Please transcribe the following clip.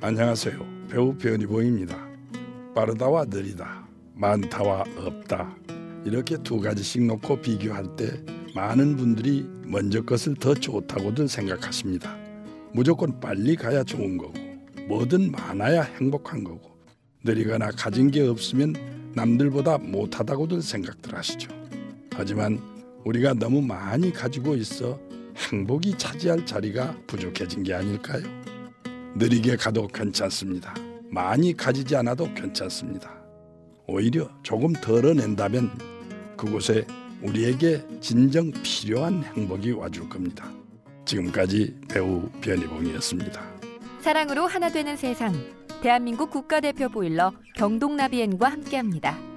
안녕하세요. 배우 변희봉입니다. 빠르다와 느리다, 많다와 없다. 이렇게 두 가지씩 놓고 비교할 때 많은 분들이 먼저 것을 더 좋다고들 생각하십니다. 무조건 빨리 가야 좋은 거고 뭐든 많아야 행복한 거고 느리거나 가진 게 없으면 남들보다 못하다고들 생각들 하시죠. 하지만 우리가 너무 많이 가지고 있어 행복이 차지할 자리가 부족해진 게 아닐까요? 느리게 가도 괜찮습니다. 많이 가지지 않아도 괜찮습니다. 오히려 조금 덜어낸다면 그곳에 우리에게 진정 필요한 행복이 와줄 겁니다. 지금까지 배우 변희봉이었습니다. 사랑으로 하나 되는 세상. 대한민국 국가대표 보일러 경동나비엔과 함께합니다.